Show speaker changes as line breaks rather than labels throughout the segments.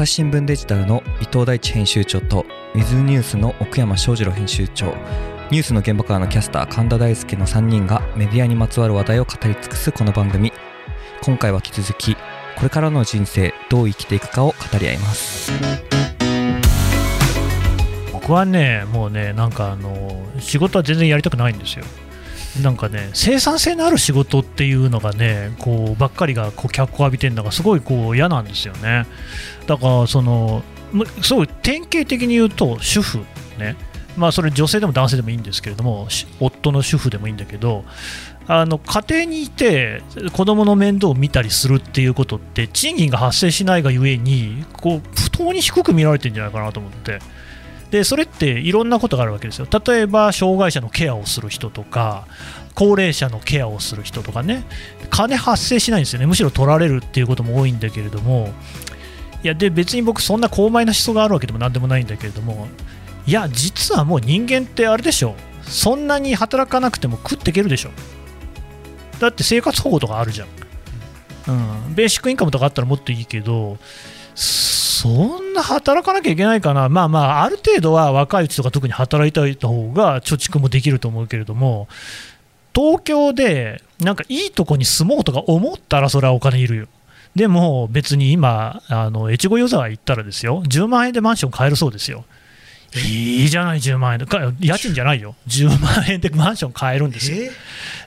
朝日新聞デジタルの伊藤大地編集長とウィズニュースの奥山翔二郎編集長ニュースの現場からのキャスター神田大輔の3人がメディアにまつわる話題を語り尽くすこの番組。今回は引き続きこれからの人生どう生きていくかを語り合います。
僕はねもうねなんかあの仕事は全然やりたくないんですよ。なんかね生産性のある仕事っていうのがねこうばっかりがこう脚光浴びてるのがすごいこう嫌なんですよね。だからそのすごい典型的に言うと主婦ね。まあそれ女性でも男性でもいいんですけれども夫の主婦でもいいんだけどあの家庭にいて子供の面倒を見たりするっていうことって賃金が発生しないがゆえにこう不当に低く見られてるんじゃないかなと思って。でそれっていろんなことがあるわけですよ。例えば障害者のケアをする人とか高齢者のケアをする人とかね。金発生しないんですよね。むしろ取られるっていうことも多いんだけれども。いやで別に僕そんな高邁な思想があるわけでも何でもないんだけれども。いや実はもう人間ってあれでしょ。そんなに働かなくても食っていけるでしょ。だって生活保護とかあるじゃん、うん、ベーシックインカムとかあったらもっといいけどそんな働かなきゃいけないかな、まあまあ、ある程度は若いうちとか特に働いておいた方が貯蓄もできると思うけれども、東京でなんかいいとこに住もうとか思ったらそれはお金いるよ。でも別に今、あの越後湯沢行ったらですよ、10万円でマンション買えるそうですよ。いいじゃない、10万円。で、家賃じゃないよ、10万円でマンション買えるんですよ。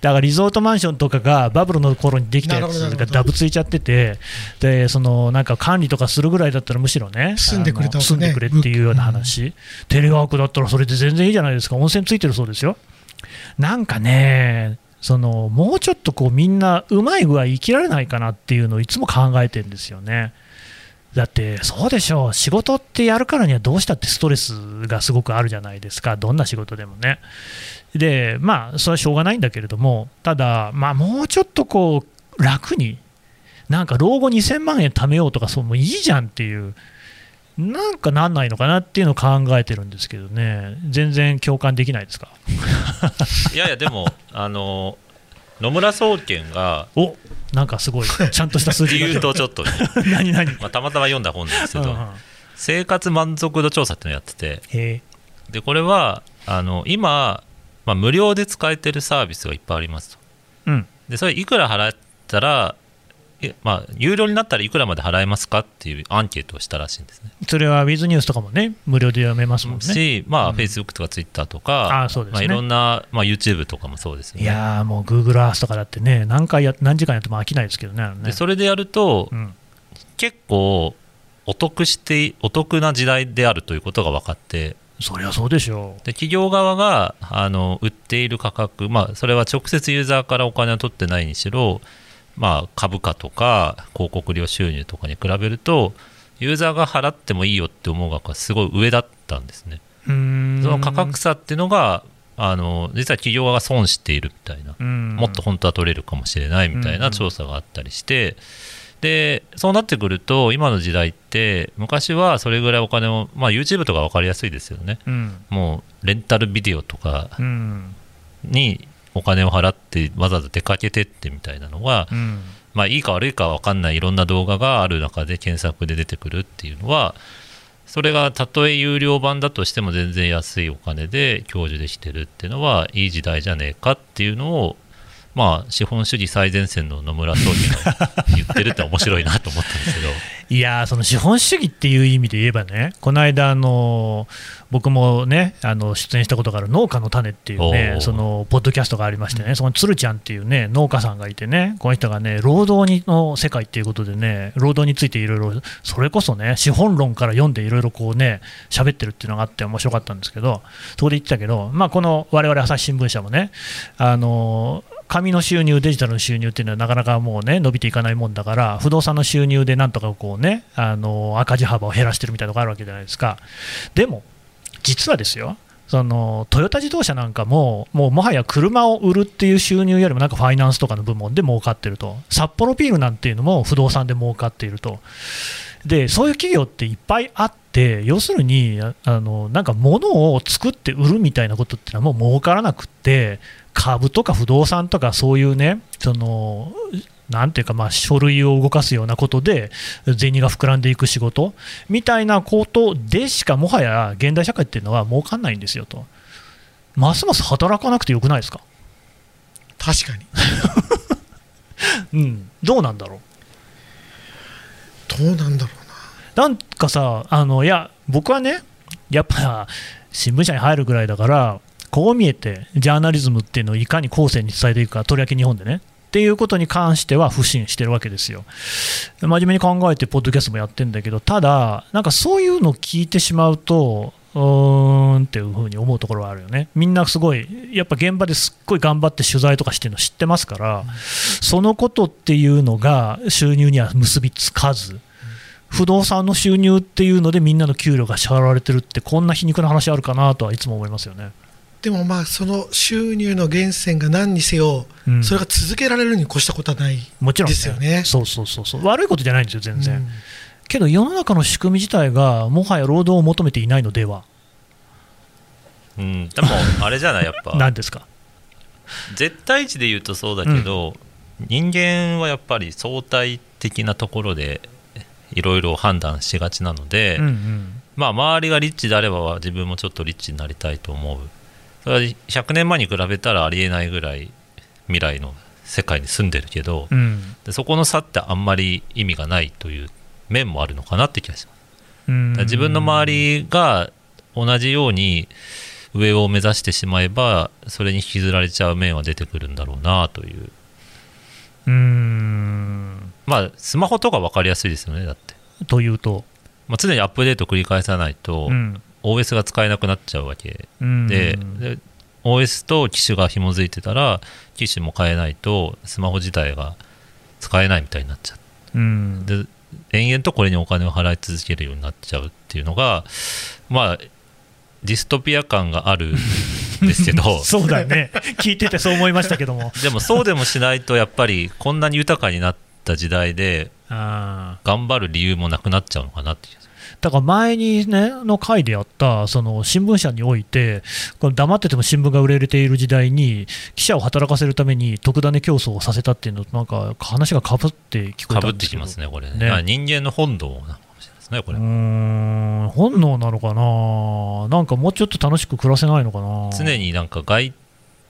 だからリゾートマンションとかがバブルの頃にできたやつがダブついちゃってて、でそのなんか管理とかするぐらいだったら、むしろね、
住んでくれた、
ね、住んでくれっていうような話、うん、テレワークだったらそれで全然いいじゃないですか、温泉ついてるそうですよ。なんかね、そのもうちょっとこうみんなうまい具合生きられないかなっていうのをいつも考えてるんですよね。だってそうでしょう。仕事ってやるからにはどうしたってストレスがすごくあるじゃないですか。どんな仕事でもね。でまあそれはしょうがないんだけれどもただまあもうちょっとこう楽になんか老後2000万円貯めようとかそうもういいじゃんっていうなんかなんないのかなっていうのを考えてるんですけどね。全然共感できないですか？
いやいやでもあの野村総研が
おなんかすごいちゃんとした数字
が。言うとちょっと、ね、
何何、
まあ、たまたま読んだ本なんですけど、うんうん、生活満足度調査っていうのをやってて。でこれはあの今、まあ、無料で使えてるサービスがいっぱいありますと、
うん、
でそれいくら払ったらまあ、有料になったらいくらまで払えますかっていうアンケートをしたらしいんですね。
それはウィズニュースとかもね、無料で読めますもんね。
し、まあ、フェイスブックとかツイッターとか、
あそうです、ね、
まあ、いろんな、まあ、YouTube とかもそうですね。
いやもう、グーグルアースとかだってね、何回や、何時間やっても飽きないですけどね。
でそれでやると、うん、結構、お得して、お得な時代であるということが分かって、
そりゃそうでしょ
うで企業側があの売っている価格、まあ、それは直接ユーザーからお金を取ってないにしろ、まあ、株価とか広告料収入とかに比べるとユーザーが払ってもいいよって思う額がすごい上だったんですね。
その
価格差っていうのがあの実は企業側が損しているみたいな。もっと本当は取れるかもしれないみたいな調査があったりして。でそうなってくると今の時代って昔はそれぐらいお金を、まあ、YouTube とか分かりやすいですよね、
うん、
もうレンタルビデオとかにお金を払ってわざわざ出かけてってみたいなのが、うん、まあ、いいか悪いか分かんないいろんな動画がある中で検索で出てくるっていうのはそれがたとえ有料版だとしても全然安いお金で享受できてるっていうのはいい時代じゃねえかっていうのをまあ、資本主義最前線の野村総理が言ってるって面白いなと思ったんですけど。
いやその資本主義っていう意味で言えばね、この間、あの僕もね、あの出演したことがある農家の種っていうね、そのポッドキャストがありましてね、うん、その鶴ちゃんっていうね、農家さんがいてね、この人がね、労働にの世界っていうことでね、労働についていろいろ、それこそね、資本論から読んでいろいろこうね、喋ってるっていうのがあって面白かったんですけど、そこで言ってたけど、まあ、この我々朝日新聞社もね、あの紙の収入、デジタルの収入っていうのはなかなかもうね、伸びていかないもんだから、不動産の収入でなんとかこうね、あの赤字幅を減らしてるみたいなのがあるわけじゃないですか。でも、実はですよ、そのトヨタ自動車なんかも、もうもはや車を売るっていう収入よりも、なんかファイナンスとかの部門で儲かってると、札幌ビールなんていうのも不動産で儲かっていると、でそういう企業っていっぱいあって、要するに、あのなんか物を作って売るみたいなことっていうのはもう儲からなくって、株とか不動産とかそういうねそのなんていうか、まあ、書類を動かすようなことで、銭が膨らんでいく仕事みたいなことでしか、もはや現代社会っていうのは儲かんないんですよと、ますます働かなくてよくないですか？
確かに、
うん、どうなんだろ
う？どうなんだろ
うな。なんかさ、あのいや、僕はね、やっぱ新聞社に入るぐらいだから、こう見えて、ジャーナリズムっていうのをいかに後世に伝えていくか、とりわけ日本でね。っていうことに関しては不信してるわけですよ。真面目に考えて、ポッドキャストもやってるんだけど、ただ、なんかそういうのを聞いてしまうと、うーんっていうふうに思うところはあるよね。みんなすごい、やっぱ現場ですっごい頑張って取材とかしてるの知ってますから、そのことっていうのが収入には結びつかず、不動産の収入っていうのでみんなの給料が支払われてるって、こんな皮肉な話あるかなとはいつも思いますよね。
でもまあその収入の源泉が何にせよ、うん、それが続けられるに越したことはないですよね。ね。
そうそうそうそう。悪いことじゃないんですよ全然、うん、けど世の中の仕組み自体がもはや労働を求めていないのでは。
うん、でもあれじゃないやっぱ。
何ですか？
絶対値で言うとそうだけど、うん、人間はやっぱり相対的なところでいろいろ判断しがちなので、うんうん、まあ周りがリッチであれば自分もちょっとリッチになりたいと思うそれは100年前に比べたらありえないぐらい未来の世界に住んでるけど、うん、でそこの差ってあんまり意味がないという面もあるのかなって気がします。自分の周りが同じように上を目指してしまえばそれに引きずられちゃう面は出てくるんだろうなという。
うん。
まあスマホとか分かりやすいですよねだって。
というと、
まあ、常にアップデート繰り返さないと、うん、OS が使えなくなっちゃうわけ。でで OS と機種が紐づいてたら機種も変えないとスマホ自体が使えないみたいになっちゃう、うん、で延々とこれにお金を払い続けるようになっちゃうっていうのがまあディストピア感があるん ですけど。
そうだよね。聞いててそう思いましたけども。
でもそうでもしないとやっぱりこんなに豊かになった時代で頑張る理由もなくなっちゃうのかなって
だから前にね、の回でやった、その新聞社において、これ黙ってても新聞が売れている時代に、記者を働かせるために特ダネ競争をさせたっていうのと、なんか話がかぶって聞こえたん
ですけどってきますね、これね。ね人間の本能なのかもしれないですね、これ。う
ん、本能なのかな、なんかもうちょっと楽しく暮らせないのかな。
常になんか外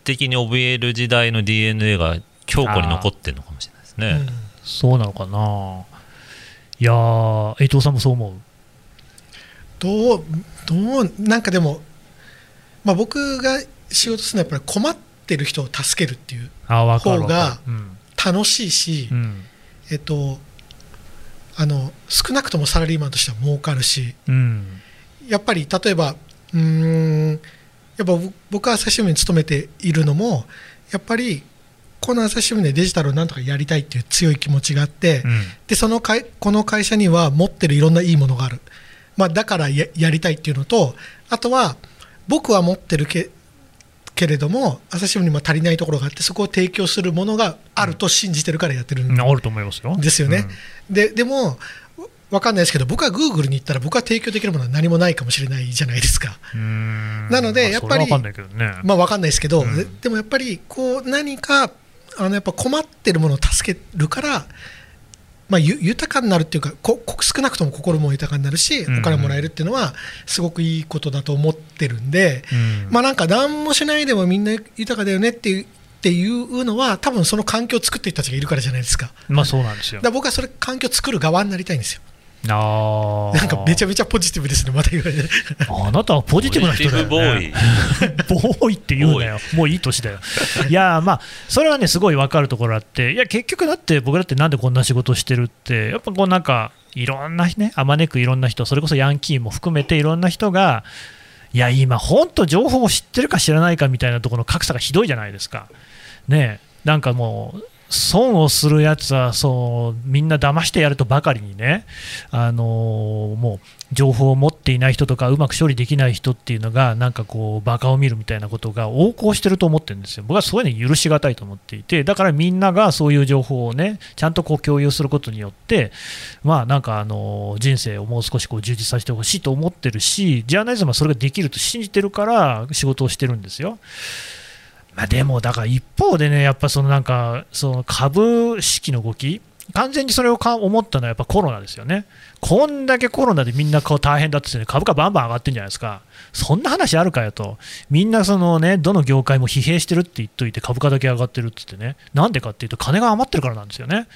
的に怯える時代の DNA が強固に残ってるのかもしれないですね。
うん、そうなのかな。いやー、伊藤さんもそう思う
どうどうなんかでも、まあ、僕が仕事するのはやっぱり困ってる人を助けるっていう方が楽しいし、うん、えっとあの少なくともサラリーマンとしては儲かるし、うん、やっぱり例えばうんやっぱ僕は朝日新聞に勤めているのもやっぱりこの朝日新聞でデジタルをなんとかやりたいっていう強い気持ちがあって、うん、でそのかいこの会社には持ってるいろんないいものがあるまあ、だからやりたいっていうのとあとは僕は持ってるけけれども朝日新聞にも足りないところがあってそこを提供するものがあると信じてるからやってるん、
あると思いますよ。
ですよね、うん、ででも分かんないですけど僕はグーグルに行ったら僕は提供できるものは何もないかもしれないじゃないですか。なのでやっぱり、まあ、分かんないまあ分かんないですけど、うん、でもやっぱりこう何かあのやっぱ困ってるものを助けるからまあ、豊かになるっていうかこ少なくとも心も豊かになるし、お金もらえるっていうのはすごくいいことだと思ってるんで、うん、まあなんか何もしないでもみんな豊かだよねっていうっていうのは多分その環境を作ってる人たちがいるからじゃないですか。
まあそうなんですよ。
だ僕はそれ環境を作る側になりたいんですよ。
あ
なんかめちゃめちゃポジティブですね、また言われて。
あなたはポジティブな人だよ、ね、ボーイ。ボーイって言うなよ、もういい年だよ。いや、まあ、それはね、すごい分かるところあって、いや、結局だって、僕だってなんでこんな仕事してるって、やっぱこうなんか、いろんなね、あまねくいろんな人、それこそヤンキーも含めていろんな人が、いや、今、本当、情報を知ってるか知らないかみたいなところの格差がひどいじゃないですか。ねなんかもう損をするやつはそうみんな騙してやるとばかりにね、あのー、もう情報を持っていない人とかうまく処理できない人っていうのがなんかこうバカを見るみたいなことが横行してると思ってるんですよ僕はそういうの許しがたいと思っていてだからみんながそういう情報をねちゃんとこう共有することによってまあなんかあの人生をもう少しこう充実させてほしいと思ってるしジャーナリズムはそれができると信じてるから仕事をしてるんですよ。まあ、でも、だから一方でね、やっぱそのなんか、その株式の動き、完全にそれをか思ったのはやっぱコロナですよね。こんだけコロナでみんなこう大変だってって、株価バンバン上がってるんじゃないですか。そんな話あるかよと。みんなそのね、どの業界も疲弊してるって言っといて株価だけ上がってるって言ってね。なんでかっていうと金が余ってるからなんですよね。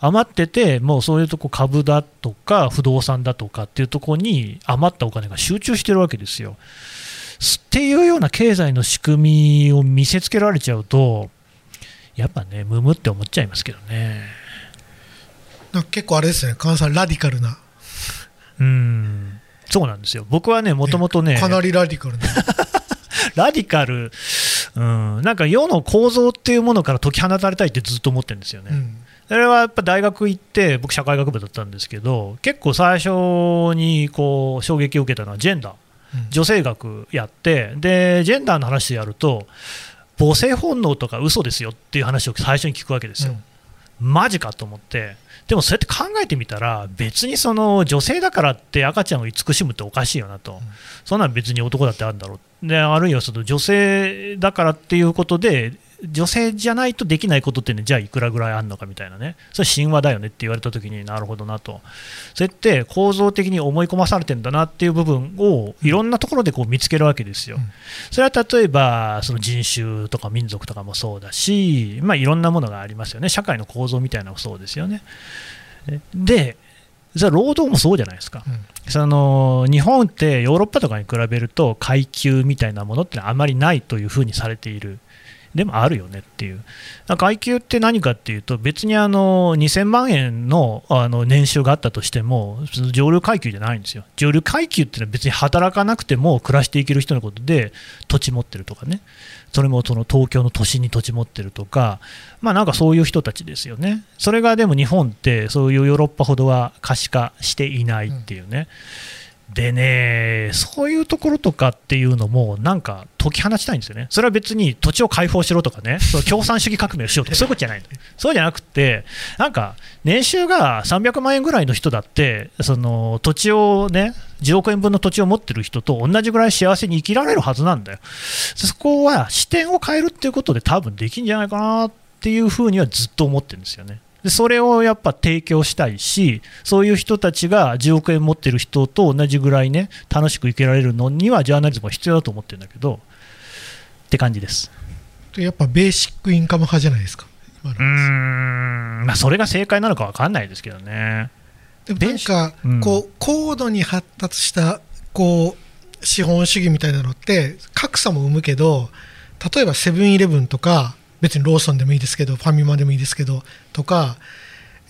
余ってて、もうそういうとこ株だとか不動産だとかっていうところに余ったお金が集中してるわけですよ。っていうような経済の仕組みを見せつけられちゃうと、やっぱね、むむって思っちゃいますけどね。
結構あれですね、川さん、ラディカルな。
うんそうなんですよ、僕はね、もともとね、
かなりラディカルな。
ラディカル、うん、なんか世の構造っていうものから解き放たれたいってずっと思ってるんですよね。うんそれはやっぱ大学行って、僕、社会学部だったんですけど、結構最初にこう衝撃を受けたのはジェンダー。女性学やってでジェンダーの話でやると母性本能とか嘘ですよっていう話を最初に聞くわけですよ、うん、マジかと思って。でもそうやって考えてみたら別にその女性だからって赤ちゃんを慈しむっておかしいよなと、うん、そんなん別に男だってあるんだろう。であるいはその女性だからっていうことで女性じゃないとできないことってね、じゃあいくらぐらいあるのかみたいなね、それ神話だよねって言われたときになるほどなと、そうやって構造的に思い込まされてんだなっていう部分をいろんなところでこう見つけるわけですよ。それは例えばその人種とか民族とかもそうだし、まあ、いろんなものがありますよね、社会の構造みたいなのもそうですよね。でじゃあ労働もそうじゃないですか、うん、その日本ってヨーロッパとかに比べると階級みたいなものってあまりないというふうにされているでもあるよねっていう、階級って何かっていうと、別にあの2000万円のあの年収があったとしても、上流階級じゃないんですよ、上流階級っていうのは別に働かなくても暮らしていける人のことで、土地持ってるとかね、それもその東京の都心に土地持ってるとか、まあなんかそういう人たちですよね、それがでも日本って、そういうヨーロッパほどは可視化していないっていうね。うんでね、そういうところとかっていうのも、なんか解き放ちたいんですよね、それは別に土地を解放しろとかね、その共産主義革命をしようとか、そういうことじゃないそうじゃなくて、なんか年収が300万円ぐらいの人だって、その土地をね、10億円分の土地を持ってる人と同じぐらい幸せに生きられるはずなんだよ、そこは視点を変えるっていうことで、多分できるんじゃないかなっていうふうにはずっと思ってるんですよね。でそれをやっぱ提供したいし、そういう人たちが10億円持ってる人と同じぐらいね、楽しく生きられるのには、ジャーナリズムは必要だと思ってるんだけど、って感じです。
やっぱベーシックインカム派じゃないですか。
うん、まあ、それが正解なのか分かんないですけどね。
でもなんか、こう、高度に発達した、こう、資本主義みたいなのって、格差も生むけど、例えばセブンイレブンとか、別にローソンでもいいですけどファミマでもいいですけどとか、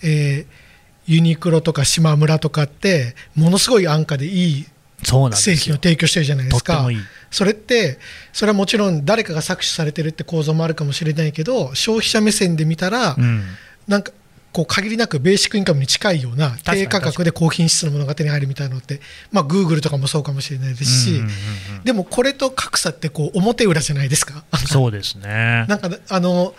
えー、ユニクロとか島村とかってものすごい安価でいい製品を提供してるじゃないですか。それってそれはもちろん誰かが搾取されてるって構造もあるかもしれないけど消費者目線で見たら、うん、なんかこう限りなくベーシックインカムに近いような低価格で高品質のものが手に入るみたいなのって、まあ、グーグルとかもそうかもしれないですし、でもこれと格差ってこう表裏じゃないですか？
そうですね。
なんかあの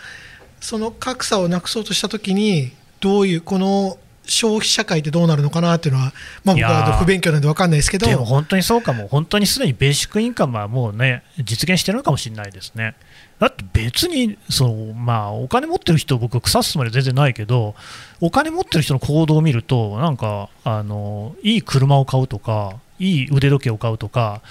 その格差をなくそうとしたときにどういうこの消費社会ってどうなるのかなっていうのは、まあ、僕は不勉強なんで分かんないですけど。
でも本当にそうかも、本当にすでにベーシックインカムはもうね、実現してるのかもしれないですね。だって別にその、まあ、お金持ってる人、僕、腐すつもりは全然ないけど、お金持ってる人の行動を見ると、なんかあのいい車を買うとか、いい腕時計を買うとか、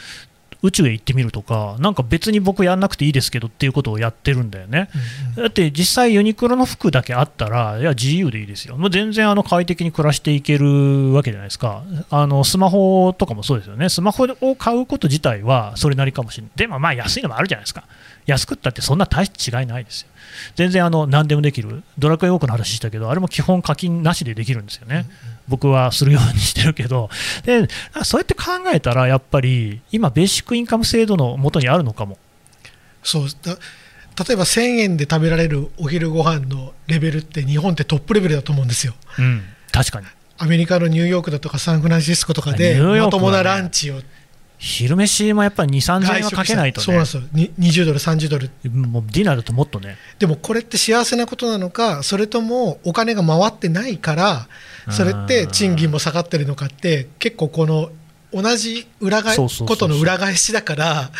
宇宙へ行ってみるとか、なんか別に僕やんなくていいですけどっていうことをやってるんだよね。うんうん、だって実際ユニクロの服だけあったら、いや自由でいいですよ。もう全然あの快適に暮らしていけるわけじゃないですか。あのスマホとかもそうですよね。スマホを買うこと自体はそれなりかもしれない。でもまあ安いのもあるじゃないですか。安くったってそんな大して違いないですよ。全然あの何でもできる、ドラクエウォークの話したけど、あれも基本課金なしでできるんですよね、僕はするようにしてるけど、でそうやって考えたら、やっぱり今、ベーシックインカム制度のもとにあるのかも。
そうだ例えば1000円で食べられるお昼ご飯のレベルって日本ってトップレベルだと思うんですよ。
うん、確かに。
アメリカのニューヨークだとかサンフランシスコとかでまともなランチを。
昼飯もやっぱり2、30円はかけないとね、そうなんですよ、
20ドル、30ドル、
もうディナーだともっとね。
でもこれって幸せなことなのか、それともお金が回ってないから、それって賃金も下がってるのかって、結構この同じ裏返ことの裏返しだから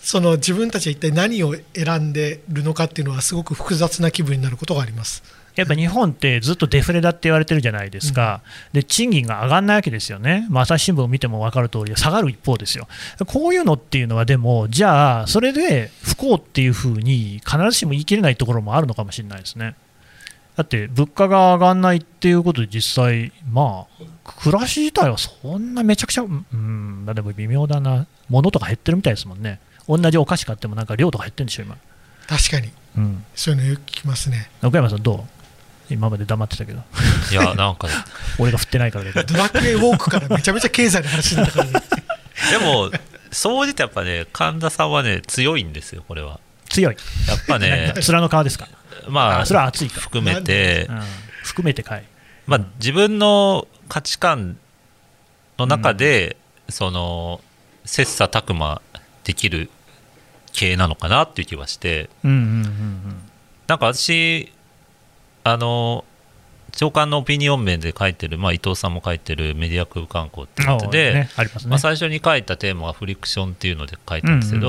その自分たちは一体何を選んでるのかっていうのはすごく複雑な気分になることがあります。
やっぱ日本ってずっとデフレだって言われてるじゃないですか、うん、で賃金が上がらないわけですよね、まあ、朝日新聞を見ても分かる通り、下がる一方ですよ、こういうのっていうのは、でも、じゃあ、それで不幸っていうふうに、必ずしも言い切れないところもあるのかもしれないですね。だって物価が上がらないっていうことで実際、まあ、暮らし自体はそんなめちゃくちゃ、うん、でも微妙だな、物とか減ってるみたいですもんね、同じお菓子買ってもなんか量とか減ってるんでしょ、今。
確かに、うん、そういうのよく聞きますね。
奥山さんどう？今まで黙ってたけど。
いやなんか
俺が振ってないから
だドラクエウォークからめちゃめちゃ経済の話になったから、ね、
でも総じてやっぱね神田さんはね強いんですよこれは。
強い。
やっぱね
面の皮ですか？
まあ
それは熱いか。
含めて、
うん、含めてかい、
まあ、自分の価値観の中で、うん、その切磋琢磨できる系なのかなっていう気はして、うんうんうんうん、なんか私あの長官のオピニオン面で書いてる、まあ、伊藤さんも書いてるメディア空間校ってやつで、ねまあ、最初に書いたテーマはフリクションっていうので書いたんですけど、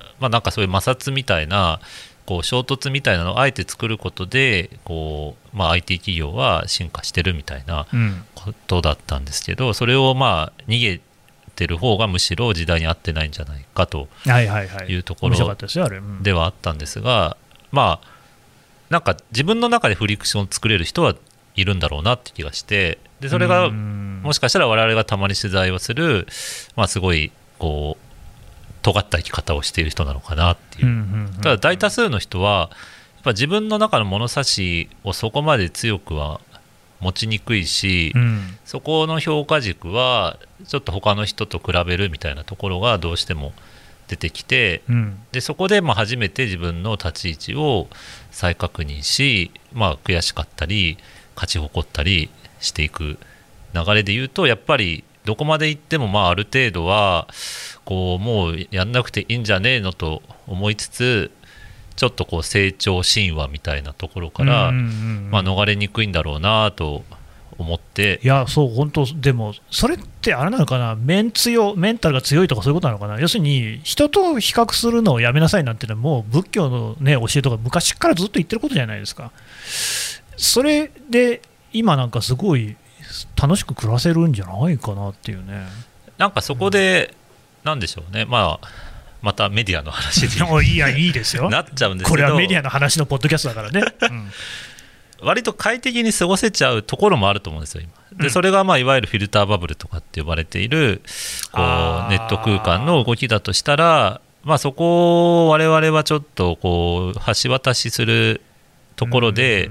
うんうん、まあ、なんかそういう摩擦みたいなこう衝突みたいなのをあえて作ることでこう、まあ、IT 企業は進化してるみたいなことだったんですけど、それをまあ逃げてる方がむしろ時代に合ってないんじゃないかというところではあったんですが、まあなんか自分の中でフリクションを作れる人はいるんだろうなって気がしてでそれがもしかしたら我々がたまに取材をする、まあ、すごいこう尖った生き方をしている人なのかなっていう,、ただ大多数の人はやっぱ自分の中の物差しをそこまで強くは持ちにくいし、うん、そこの評価軸はちょっと他の人と比べるみたいなところがどうしても出てきて、うん、でそこでまあ初めて自分の立ち位置を再確認し、まあ、悔しかったり勝ち誇ったりしていく流れでいうとやっぱりどこまで行ってもまあある程度はこうもうやんなくていいんじゃねえのと思いつつちょっとこう成長神話みたいなところから、まあ、逃れにくいんだろうなと思って。
いやそう本当でもそれってあれなのかな？メン強メンタルが強いとかそういうことなのかな？要するに人と比較するのをやめなさいなんていうのはもう仏教の、ね、教えとか昔からずっと言ってることじゃないですか。それで今なんかすごい楽しく暮らせるんじゃないかなっていうね。
なんかそこで、うん、なんでしょうね。まあまたメディアの話
に いやいいですよ。
なっちゃうんですけ
ど。これはメディアの話のポッドキャストだからね、うん。
割と快適に過ごせちゃうところもあると思うんですよ、今。で、それがまあいわゆるフィルターバブルとかって呼ばれているこうネット空間の動きだとしたら、まあ、そこを我々はちょっとこう橋渡しするところで、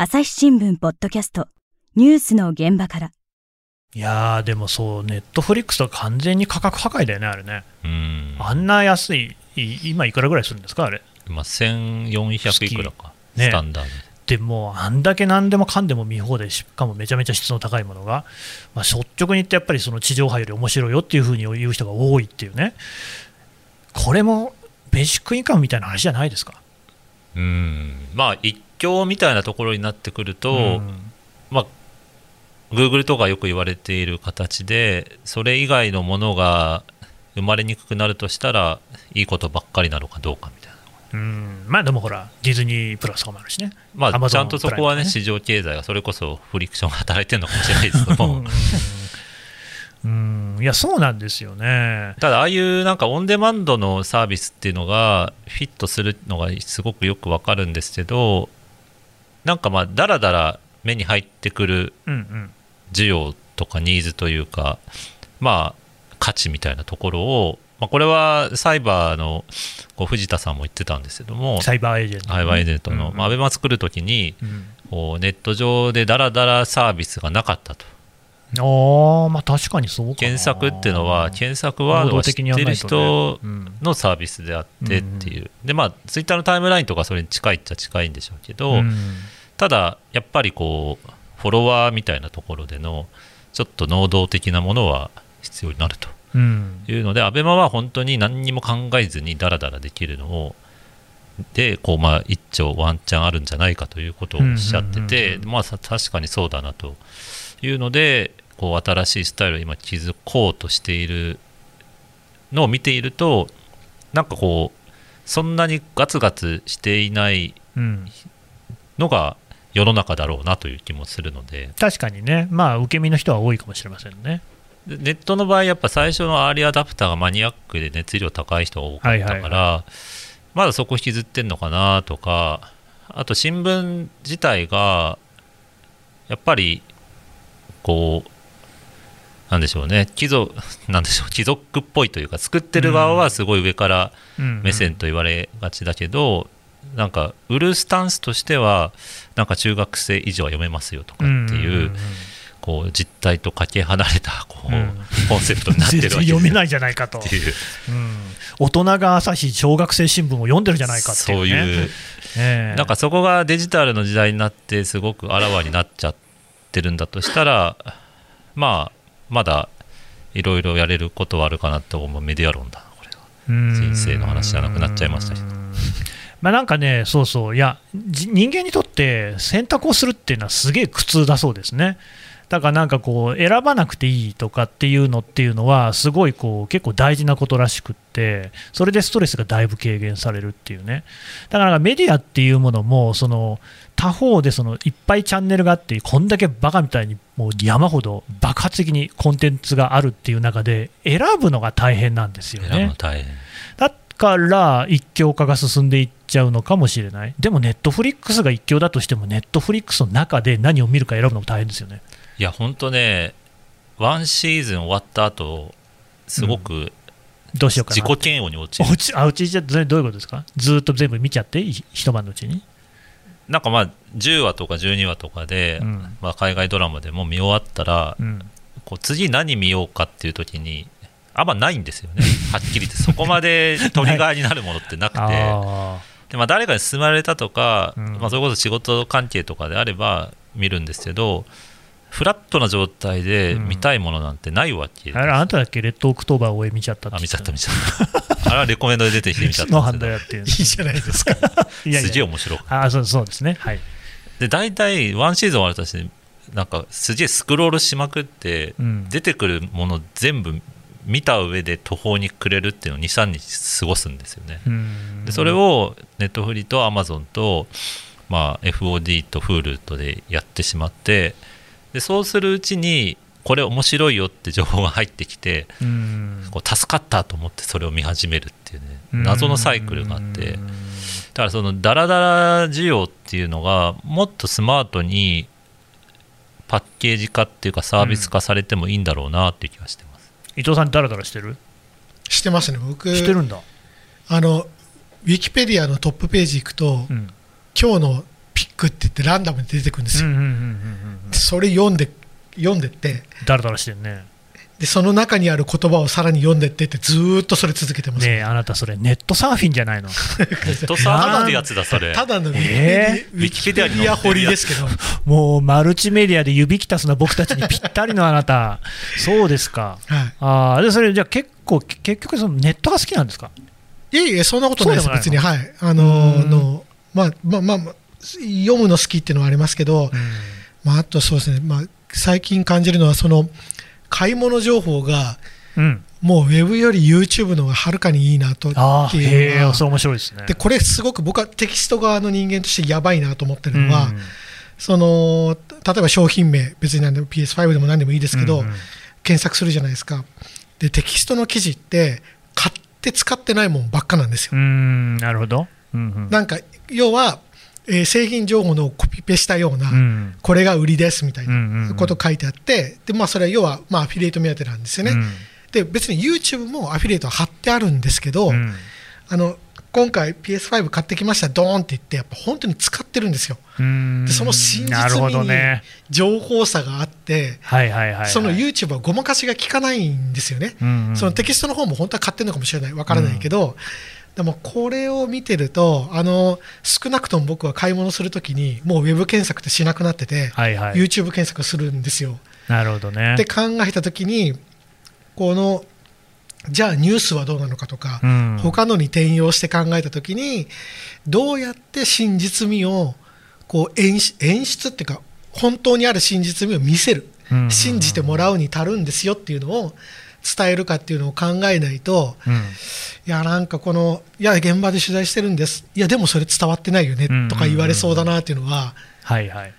朝日新聞ポッドキャストニュースの現場から。
いやーでもそうネットフリックスと完全に価格破壊だよねあれね。あんな安い今いくらぐらいするんですかあれ？
まあ1400いくらか。ね、スタンダード。
でもあんだけ何でもかんでも見放題しかもめちゃめちゃ質の高いものが、まあ、率直に言ってやっぱりその地上波より面白いよっていうふうに言う人が多いっていうね。これもベーシックインカムみたいな話じゃないですか？
うん。まあ一強みたいなところになってくると、うん、まあ Google とかよく言われている形でそれ以外のものが生まれにくくなるとしたらいいことばっかりなのかどうかみたいな。
うん。まあでもほら、ディズニープラスとかもあるしね、
まあ、ちゃんとそこはね、市場経済がそれこそフリクションが働いてるのかもしれないですけども。
うん。いやそうなんですよね。
ただ、ああいうなんかオンデマンドのサービスっていうのがフィットするのがすごくよくわかるんですけど、なんかまあ、だらだら目に入ってくる需要とかニーズというか、まあ、価値みたいなところをまあ、これはサイバーのこう藤田さんも言ってたんですけども、
サイバーエージェント、
サイバーエージェントの、うん、まあ、アベマ作るときに、こうネット上でだらだらサービスがなかったと。
あまあ確かにそう
検索っていうのは検索ワードを知ってる人のサービスであってっていう、でまあツイッターのタイムラインとかそれに近いっちゃ近いんでしょうけど、ただやっぱりこうフォロワーみたいなところでのちょっと能動的なものは必要になるというので、アベマは本当に何にも考えずにダラダラできるのをでこうまあ一丁ワンチャンあるんじゃないかということをおっしゃってて、まあ確かにそうだなというのでこう新しいスタイルを今築こうとしているのを見ているとなんかこうそんなにガツガツしていないのが世の中だろうなという気もするので。
確かにね。まあ受け身の人は多いかもしれませんね。
ネットの場合やっぱ最初のアーリーアダプターがマニアックで熱量高い人が多かったから、はいはいはい、まだそこ引きずってんのかなとかあと新聞自体がやっぱりこうなんでしょうね。貴族 なんでしょう。貴族っぽいというか作ってる側はすごい上から目線と言われがちだけど、うんうん、なんか売るスタンスとしてはなんか中学生以上は読めますよとかっていう。うんうんうん。こう実態とかけ離れたこう、うん、コンセプトになってるわけ。
読めないじゃないかと。いう、うん、大人が朝日小学生新聞を読んでるじゃないかっていう、ね、そういう、
えー、なんかそこがデジタルの時代になってすごくあらわになっちゃってるんだとしたらまあまだいろいろやれることはあるかなと思うメディア論だこれは。人生の話じゃなくなっちゃいましたけど。
まあ、なんかね、そうそう、いや、人間にとって選択をするっていうのはすげえ苦痛だそうですね。だからなんかこう選ばなくていいとかっていうのっていうのはすごいこう結構大事なことらしくってそれでストレスがだいぶ軽減されるっていうねだからメディアっていうものもその他方でそのいっぱいチャンネルがあってこんだけバカみたいにもう山ほど爆発的にコンテンツがあるっていう中で選ぶのが大変なんですよね。だから一強化が進んでいっちゃうのかもしれない。でもネットフリックスが一強だとしてもネットフリックスの中で何を見るか選ぶのも大変ですよね。
いや本当ねワンシーズン終わった後すごく、うん、
どうしようか
自己嫌悪に陥
る。落ちあ落ちちゃどういうことですか？ずっと全部見ちゃって一晩のうちに？
なんかまあ10話とか12話とかで、うん、まあ、海外ドラマでも見終わったら、うん、こう次何見ようかっていう時にあんまないんですよね。はっきり言って。そこまでトリガーになるものってなくて。で、まあ、誰かに勧められたとか、うん、まあ、それこそ仕事関係とかであれば見るんですけどフラットな状態で見たいものなんてないわけ、
うん、あれあなんだっけレッドオクトーバーを見ちゃった
あ見ちゃった見ちゃった。あれはレコメンドで出てきて見ちゃった
いい
じゃないですか。
いやいや。筋面白い
あそうそうですね。はい。
で大体ワンシーズン終わるとしてなんかすげえスクロールしまくって、うん、出てくるもの全部見た上で途方に暮れるっていうのを23日過ごすんですよね。でそれをネットフリとアマゾンと、まあ、FOD と Hulu とでやってしまってでそうするうちにこれ面白いよって情報が入ってきて、こう助かったと思ってそれを見始めるっていうね謎のサイクルがあって。だからそのダラダラ需要っていうのがもっとスマートにパッケージ化っていうかサービス化されてもいいんだろうなっていう気がしてます、
伊藤さんダラダラしてる？
してますね。僕
してるんだ。
あのウィキペディアのトップページ行くと、うん、今日のピックって言ってランダムで出てくるんですよ、それ読んで読んでって。
だらだらしてんね
でその中にある言葉をさらに読んでってってずっとそれ続けてます。
ねあなたそれネットサーフィンじゃないの。ネ
ットサーフィンってやつだそれ
ただのウィキペディア掘りですけど。
もうマルチメディアで指きたすな僕たちにぴったりのあなた。そうですか、はい、あでそれじゃあ結構結局そのネットが好きなんですか？
いえいえそんなことないです。別にはい。あのー、のまあまあまあ読むの好きっていうのはありますけど、まあ、あとそうですね、まあ、最近感じるのはその買い物情報が、うん、もうウェブより YouTube の方がはるかにいいなとっていう。の
が面白いですね。
でこれすごく僕はテキスト側の人間としてやばいなと思ってるのは、うん、その例えば商品名別に何でも PS5 でも何でもいいですけど、うんうん、検索するじゃないですか。でテキストの記事って買って使ってないもんばっかなんですよ。
なるほど、
うんうん、なんか要はえー、製品情報のコピペしたような、うん、これが売りですみたいなこと書いてあって、でまあ、それは要は、まあ、アフィリエイト目当てなんですよね。うん、で別に YouTube もアフィリエイトは貼ってあるんですけど、うん、あの今回 PS5 買ってきましたドーンって言ってやっぱ本当に使ってるんですよ。でその真実味に情報差があって、その YouTube はごまかしが効かないんですよね、そのテキストの方も本当は買ってるのかもしれない。わからないけど、でもこれを見てるとあの少なくとも僕は買い物するときにもうウェブ検索ってしなくなってて、はいはい、YouTube 検索するんですよ。
なるほどね。
で考えたときにこのじゃあニュースはどうなのかとか、うん、他のに転用して考えたときにどうやって真実味をこう演演出っていうか本当にある真実味を見せる、信じてもらうに足るんですよっていうのを伝えるかっていうのを考えないと、うん、いやなんかこのいや現場で取材してるんです。いやでもそれ伝わってないよねとか言われそうだなっていうのは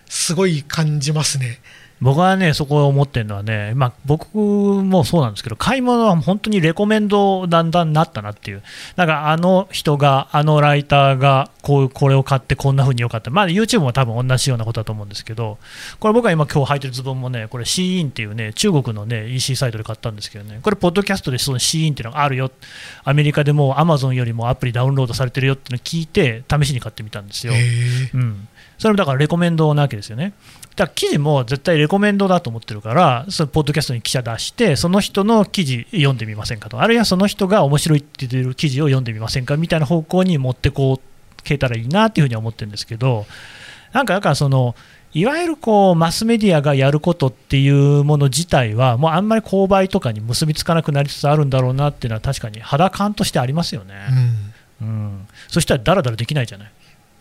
すごい感じますね。
僕はね、そこを思ってるのはね、まあ、僕もそうなんですけど、買い物は本当にレコメンドだんだんなったなっていう、なんかあの人が、あのライターがこうこれを買って、こんな風によかった、まあ、YouTube も多分同じようなことだと思うんですけど、これ僕は今、今日履いてるズボンもね、これ、シーインっていうね、中国のね、EC サイトで買ったんですけどね、これ、ポッドキャストでそのシーインっていうのがあるよ、アメリカでも Amazon よりもアプリダウンロードされてるよっていうのを聞いて、試しに買ってみたんですよ。うん、それもだからレコメンドなわけですよね。だから記事も絶対レコメンドだと思ってるから、そのポッドキャストに記者出して、その人の記事読んでみませんかと、あるいはその人が面白いって言ってる記事を読んでみませんかみたいな方向に持ってこうけたらいいなっていうふうに思ってるんですけど、なんかだからその、いわゆるこうマスメディアがやることっていうもの自体は、もうあんまり購買とかに結びつかなくなりつつあるんだろうなっていうのは、確かに肌感としてありますよね。うん、うん、そしたらだらだらできないじゃない。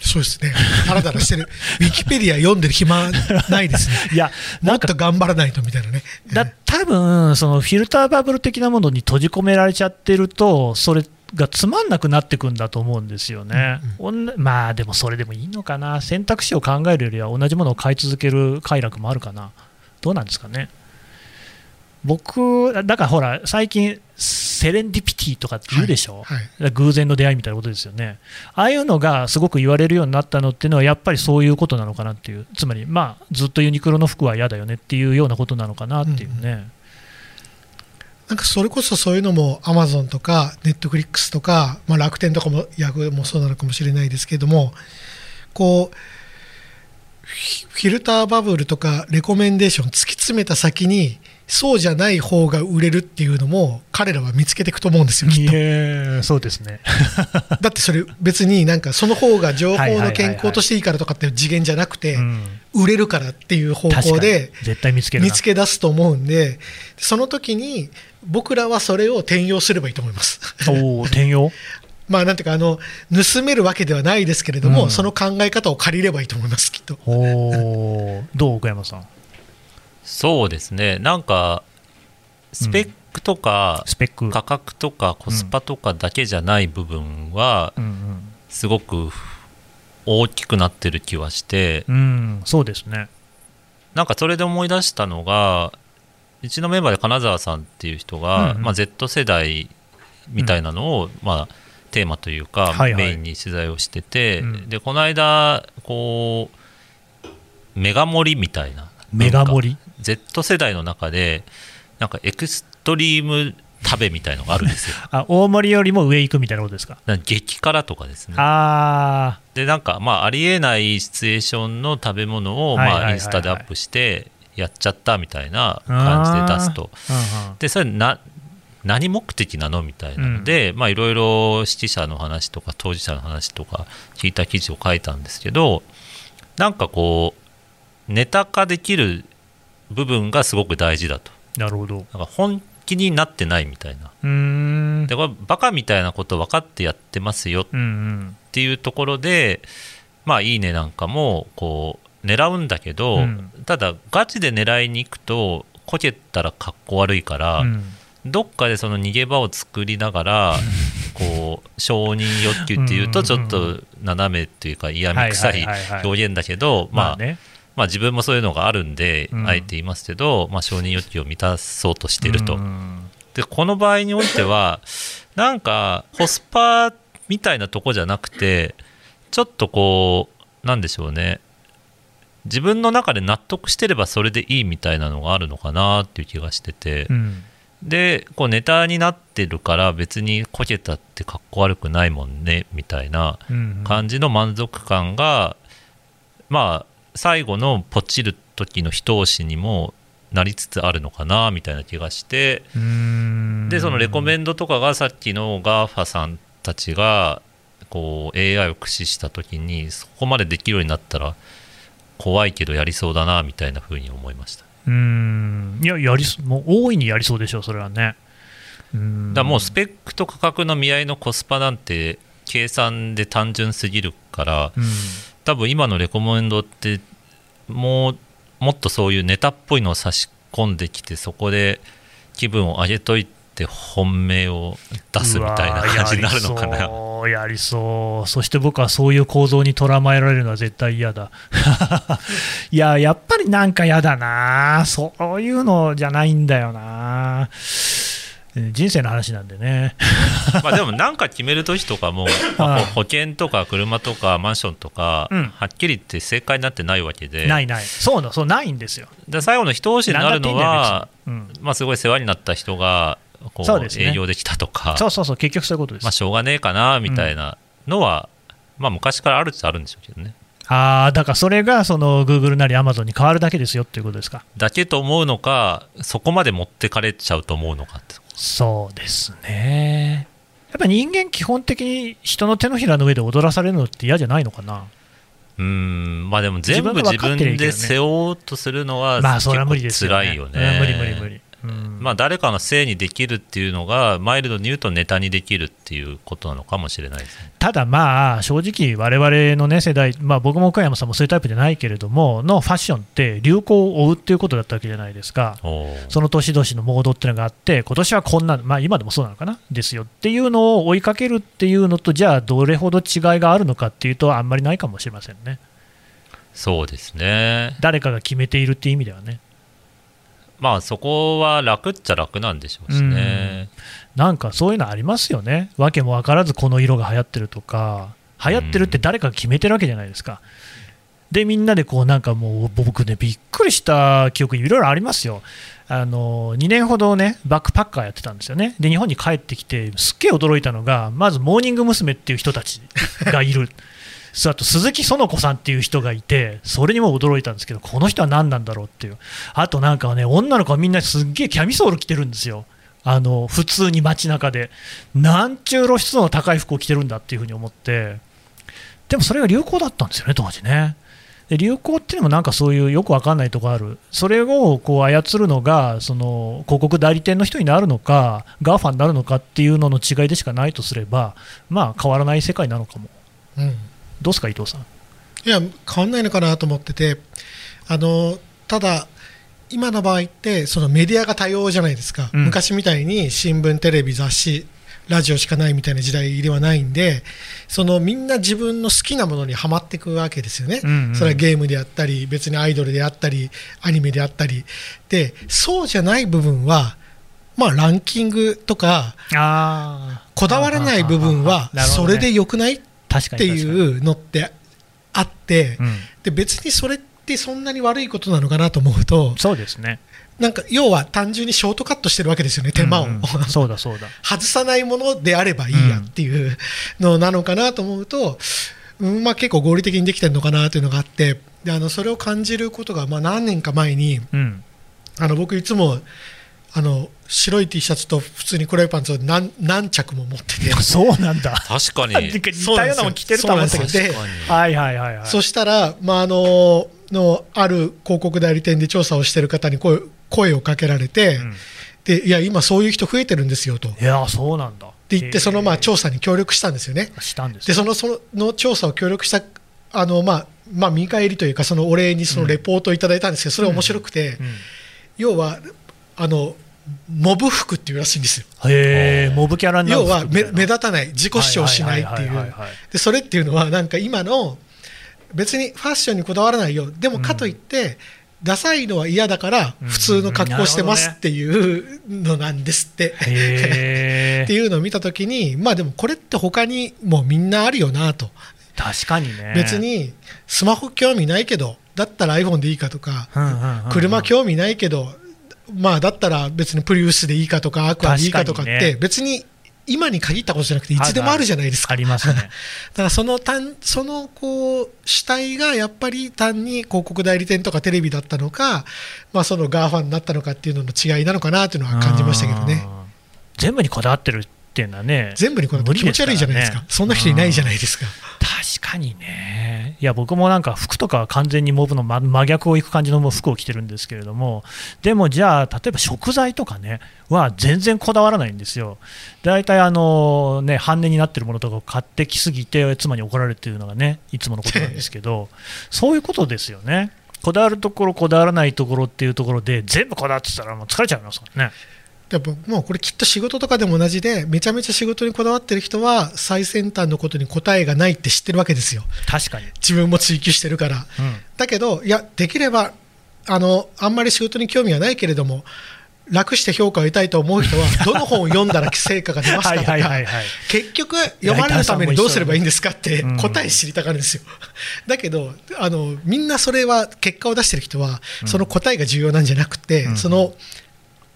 そうですね、だらだらしてる、ウィキペディア読んでる暇ないですね、いやもっと頑張らないとみたいなね。
だ多分そのフィルターバブル的なものに閉じ込められちゃってると、それがつまんなくなってくんだと思うんですよね、うんうん、まあでもそれでもいいのかな、選択肢を考えるよりは同じものを買い続ける快楽もあるかな、どうなんですかね。僕、だからほら、最近、セレンディピティとかって言うでしょ、はいはい、偶然の出会いみたいなことですよね、ああいうのがすごく言われるようになったのっていうのは、やっぱりそういうことなのかなっていう、つまり、まあ、ずっとユニクロの服は嫌だよねっていうようなことなのかなっていうね。うん
なんかそれこそそういうのもアマゾンとかネットフリックスとか、まあ、楽天とかもヤフーもそうなのかもしれないですけれどもこうフィルターバブルとかレコメンデーション突き詰めた先にそうじゃない方が売れるっていうのも彼らは見つけていくと思うんですよき
っと。そうですね。
だってそれ別になんかその方が情報の健康としていいからとかっていう次元じゃなくて、売れるからっていう方向で
絶対見つけ
見つけ出すと思うんでその時に僕らはそれを転用すればいいと思います。
お転用？
まあなんていうかあの盗めるわけではないですけれども、うん、その考え方を借りればいいと思いますきっと。
おどう岡山さん？
そうですね。なんかスペックとか、
スペック。
価格とかコスパとかだけじゃない部分は、すごく大きくなってる気はして、
うん、そうですね。
なんかそれで思い出したのがうちのメンバーで金沢さんっていう人が、うんうん、まあ、Z 世代みたいなのを、うん、まあ、テーマというか、はいはい、メインに取材をしてて、うん、でこの間こうメガ盛りみたいな。
メガ盛り？
Z 世代の中でなんかエクストリーム食べみたいのがあるんですよ。
あ大盛りよりも上行くみたいなことですか？
激辛とかですね。
あ
でなんかまあありえないシチュエーションの食べ物をまあインスタでアップしてやっちゃったみたいな感じで出すと。でそれな何目的なのみたいなので、いろいろ識者の話とか当事者の話とか聞いた記事を書いたんですけどなんかこうネタ化できる部分がすごく大事だと。
なるほど。
なんか本気になってないみたいな。
うん。
でこれバカみたいなこと分かってやってますよっていうところで、まあいいねなんかもこう狙うんだけど、うん、ただガチで狙いに行くとこけたらかっこ悪いから、うん、どっかでその逃げ場を作りながら こう承認欲求っていうとちょっと斜めっていうか嫌味臭い表現だけどまあまあ、自分もそういうのがあるんで、あえて言いますけど、まあ、承認欲求を満たそうとしていると。でこの場合においてはなんかコスパみたいなとこじゃなくてちょっとこうなんでしょうね。自分の中で納得してればそれでいいみたいなのがあるのかなっていう気がしてて、うん、でこうネタになってるから別にこけたってかっこ悪くないもんねみたいな感じの満足感が、まあ最後のポチる時の一押しにもなりつつあるのかなみたいな気がして。でそのレコメンドとかがさっきの GAFA さんたちがこう AI を駆使した時にそこまでできるようになったら怖いけどやりそうだなみたいなふうに思いました。
うん。いややりもう大いにやりそうでしょうそれはね。
うん。だもうスペックと価格の見合いのコスパなんて計算で単純すぎるから多分今のレコメンドってもうもっとそういうネタっぽいのを差し込んできてそこで気分を上げといて本命を出すみたいな感じになるのかな。
やりそう。そして僕はそういう構造にとらまえられるのは絶対嫌だ。いややっぱりなんか嫌だなそういうのじゃないんだよな人生の話なんでね。
まあでも何か決めるときとかも、まあ、保険とか車とかマンションとか、うん、はっきり言って正解になってないわけで。
ないない。そうのそうないんですよ。
で最後の一押しになるのは、うん、まあ、すごい世話になった人がこう、ね、営業できたとか。
そうそうそう結局そういうことです、
まあ、しょうがねえかなみたいなのは、うん、まあ、昔からあるっちゃあるんでしょうけどね。
ああだからそれがその Google なり Amazon に変わるだけですよっていうことですか。
だけと思うのかそこまで持ってかれちゃうと思うのかって
そうですね。やっぱ人間、基本的に人の手のひらの上で踊らされるのって嫌じゃないのかな？
うんまあでも全部自分で背負おうとするのは、まあそれは無理ですよね。よね
無理無理無理。
まあ、誰かのせいにできるっていうのがマイルドに言うとネタにできるっていうことなのかもしれないです、ね、
ただまあ正直我々のね世代、まあ、僕も岡山さんもそういうタイプじゃないけれどものファッションって流行を追うっていうことだったわけじゃないですか。その年々のモードっていうのがあって今年はこんな、まあ、今でもそうなのかな？ですよっていうのを追いかけるっていうのとじゃあどれほど違いがあるのかっていうとあんまりないかもしれませんね。
そうですね。
誰かが決めているっていう意味ではね
まあそこは楽っちゃ楽なんでしょうしね、
うん、なんかそういうのありますよね。訳も分からずこの色が流行ってるとか流行ってるって誰かが決めてるわけじゃないですか、うん、でみんなでこうなんかもう僕ねびっくりした記憶いろいろありますよ。あの2年ほどねバックパッカーやってたんですよね。で日本に帰ってきてすっげえ驚いたのがまずモーニング娘。っていう人たちがいる。あと鈴木園子さんっていう人がいて、それにも驚いたんですけど、この人は何なんだろうっていう、あとなんかね、女の子はみんなすっげえキャミソール着てるんですよ、あの普通に街中で、なんちゅう露出の高い服を着てるんだっていうふうに思って、でもそれが流行だったんですよね、当時ね。で流行っていうのもなんかそういうよくわかんないとこある、それをこう操るのがその広告代理店の人になるのか、 GAFA になるのかっていうのの違いでしかないとすれば、まあ変わらない世界なのかも。うん。どうですか、伊藤さん？
いや、変わんないのかなと思ってて、あのただ、今の場合って、そのメディアが多様じゃないですか、うん、昔みたいに新聞、テレビ、雑誌、ラジオしかないみたいな時代ではないんで、そのみんな自分の好きなものにはまっていくわけですよね、うんうん、それはゲームであったり、別にアイドルであったり、アニメであったり、でそうじゃない部分は、まあ、ランキングとか、こだわらない部分は、それでよくないっていうのってあって、で別にそれってそんなに悪いことなのかなと思うと
そうですね。
なんか要は単純にショートカットしてるわけですよね、手間を、うんうん、
そうだそうだ。
外さないものであればいいやっていうのなのかなと思うと、うんまあ、結構合理的にできてるのかなというのがあってであのそれを感じることがまあ何年か前に、うん、あの僕いつもあの白い T シャツと普通に黒いパンツを何何着も持ってて。
そうなんだ。
確かに。似
たようなもん着てると思ったけど。はいはいはいはい。
そしたら、まあ、あののある広告代理店で調査をしている方に声声をかけられて、うん、でいや今そういう人増えてるんですよと。
いやそうなんだ。っ
て言ってそのまあ調査に協力したんですよね。
したんです。
でそのその調査を協力したあのまあまあ見返りというかそのお礼にそのレポートをいただいたんですけど、それ面白くて、うん。うん、要はあのモブ服っていうらしいんですよ。
へモブキャラ
要は目目立たない。自己主張しないっていう。でそれっていうのはなんか今の別にファッションにこだわらないよ。でもかといって、ダサいのは嫌だから普通の格好してますっていうのなんですって、っていうのを見た時にまあでもこれって他にもみんなあるよなと。
確かにね。
別にスマホ興味ないけどだったら iPhone でいいかとか、車興味ないけどまあだったら別にプリウスでいいかとかアクアでいいかとかって別に今に限ったことじゃなくていつでもあるじゃないですか。
ありますね。だ
からその単そのこう主体がやっぱり単に広告代理店とかテレビだったのか、まあ、そのガーファンになったのかっていうのの違いなのかなというのは感じましたけどね。
全部にこだわってるっていうのはね、
全部にこだわって気持ち悪いじゃないですか、そんな人いないじゃないですか。
確かにね、いや、僕もなんか服とか完全にモブの真逆をいく感じの服を着てるんですけれども、でもじゃあ、例えば食材とかね、は全然こだわらないんですよ。大体あの、ね、半値になってるものとかを買ってきすぎて、妻に怒られていうのがね、いつものことなんですけど、そういうことですよね。こだわるところ、こだわらないところっていうところで、全部こだわってたら、もう疲れちゃいますからね。
やっぱもうこれきっと仕事とかでも同じでめちゃめちゃ仕事にこだわってる人は最先端のことに答えがないって知ってるわけですよ。
確かに。
自分も追求してるから、うん、だけどいやできればあのあんまり仕事に興味はないけれども楽して評価を得たいと思う人は どの本を読んだら成果が出ますかとか結局読まれるためにどうすればいいんですかって答え知りたがるんですよ、だけどあのみんなそれは結果を出してる人はその答えが重要なんじゃなくて、その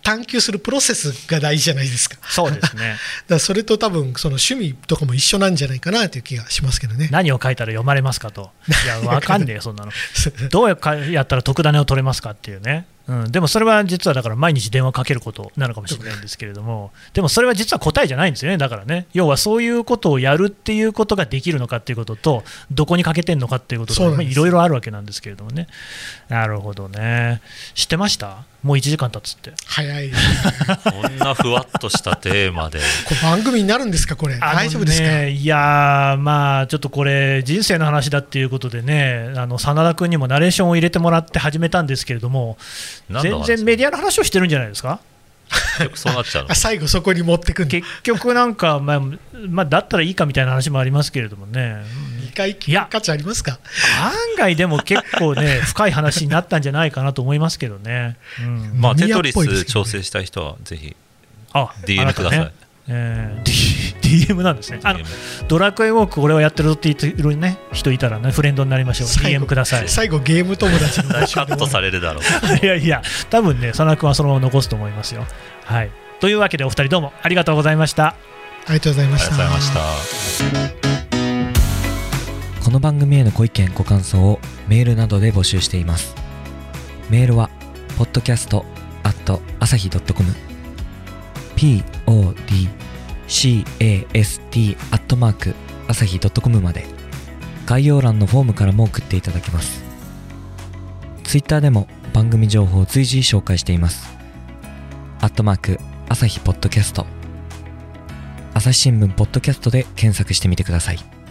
探求するプロセスが大事じゃないですか。
そうですね。
だそれと多分その趣味とかも一緒なんじゃないかなという気がしますけどね。
何を書いたら読まれますかと。いや、わかんねえよ、そんなの。どうやったら特ダネを取れますかっていうね。うん、でもそれは実はだから毎日電話かけることなのかもしれないんですけれども、でもそれは実は答えじゃないんですよね、だからね、要はそういうことをやるっていうことができるのかっていうことと、どこにかけてるのかっていうことと、いろいろあるわけなんですけれどもね、なるほどね、知ってました？もう1時間経つって。
早い、ね、
こんなふわっとしたテーマで。
これ番組になるんですか？これ、大丈夫ですか？
いやまあちょっとこれ人生の話だっていうことでねあの真田君にもナレーションを入れてもらって始めたんですけれども全然メディアの話をしてるんじゃないですか？
そうなっちゃう
最後そこに持ってく
結局なんか、まあ、まあ、だったらいいかみたいな話もありますけれどもね。
2回聞く価値ありますか？
案外でも結構ね 深い話になったんじゃないかなと思いますけどね、
うん、まあテトリス調整したい人はぜひ DM ください、
えー、D、DM なんですね。あのドラクエウォーク俺はやってるって言ってる、ね、人いたらねフレンドになりましょう。DM ください。
最後ゲーム友達のカ
ットされるだろう。
いやいや多分ね佐野君はそのまま残すと思いますよ。はい。というわけでお二人どうもありがとうございました。あ
りがとうございました。
この番組へのご意見ご感想をメールなどで募集しています。メールは podcast at 朝日 .com podcast アットマー podcast 朝日 .com まで。概要欄のフォームからも送っていただけます。Twitter でも番組情報を随時紹介しています。アットマーク朝日ポッドキャスト。朝日新聞ポッドキャストで検索してみてください。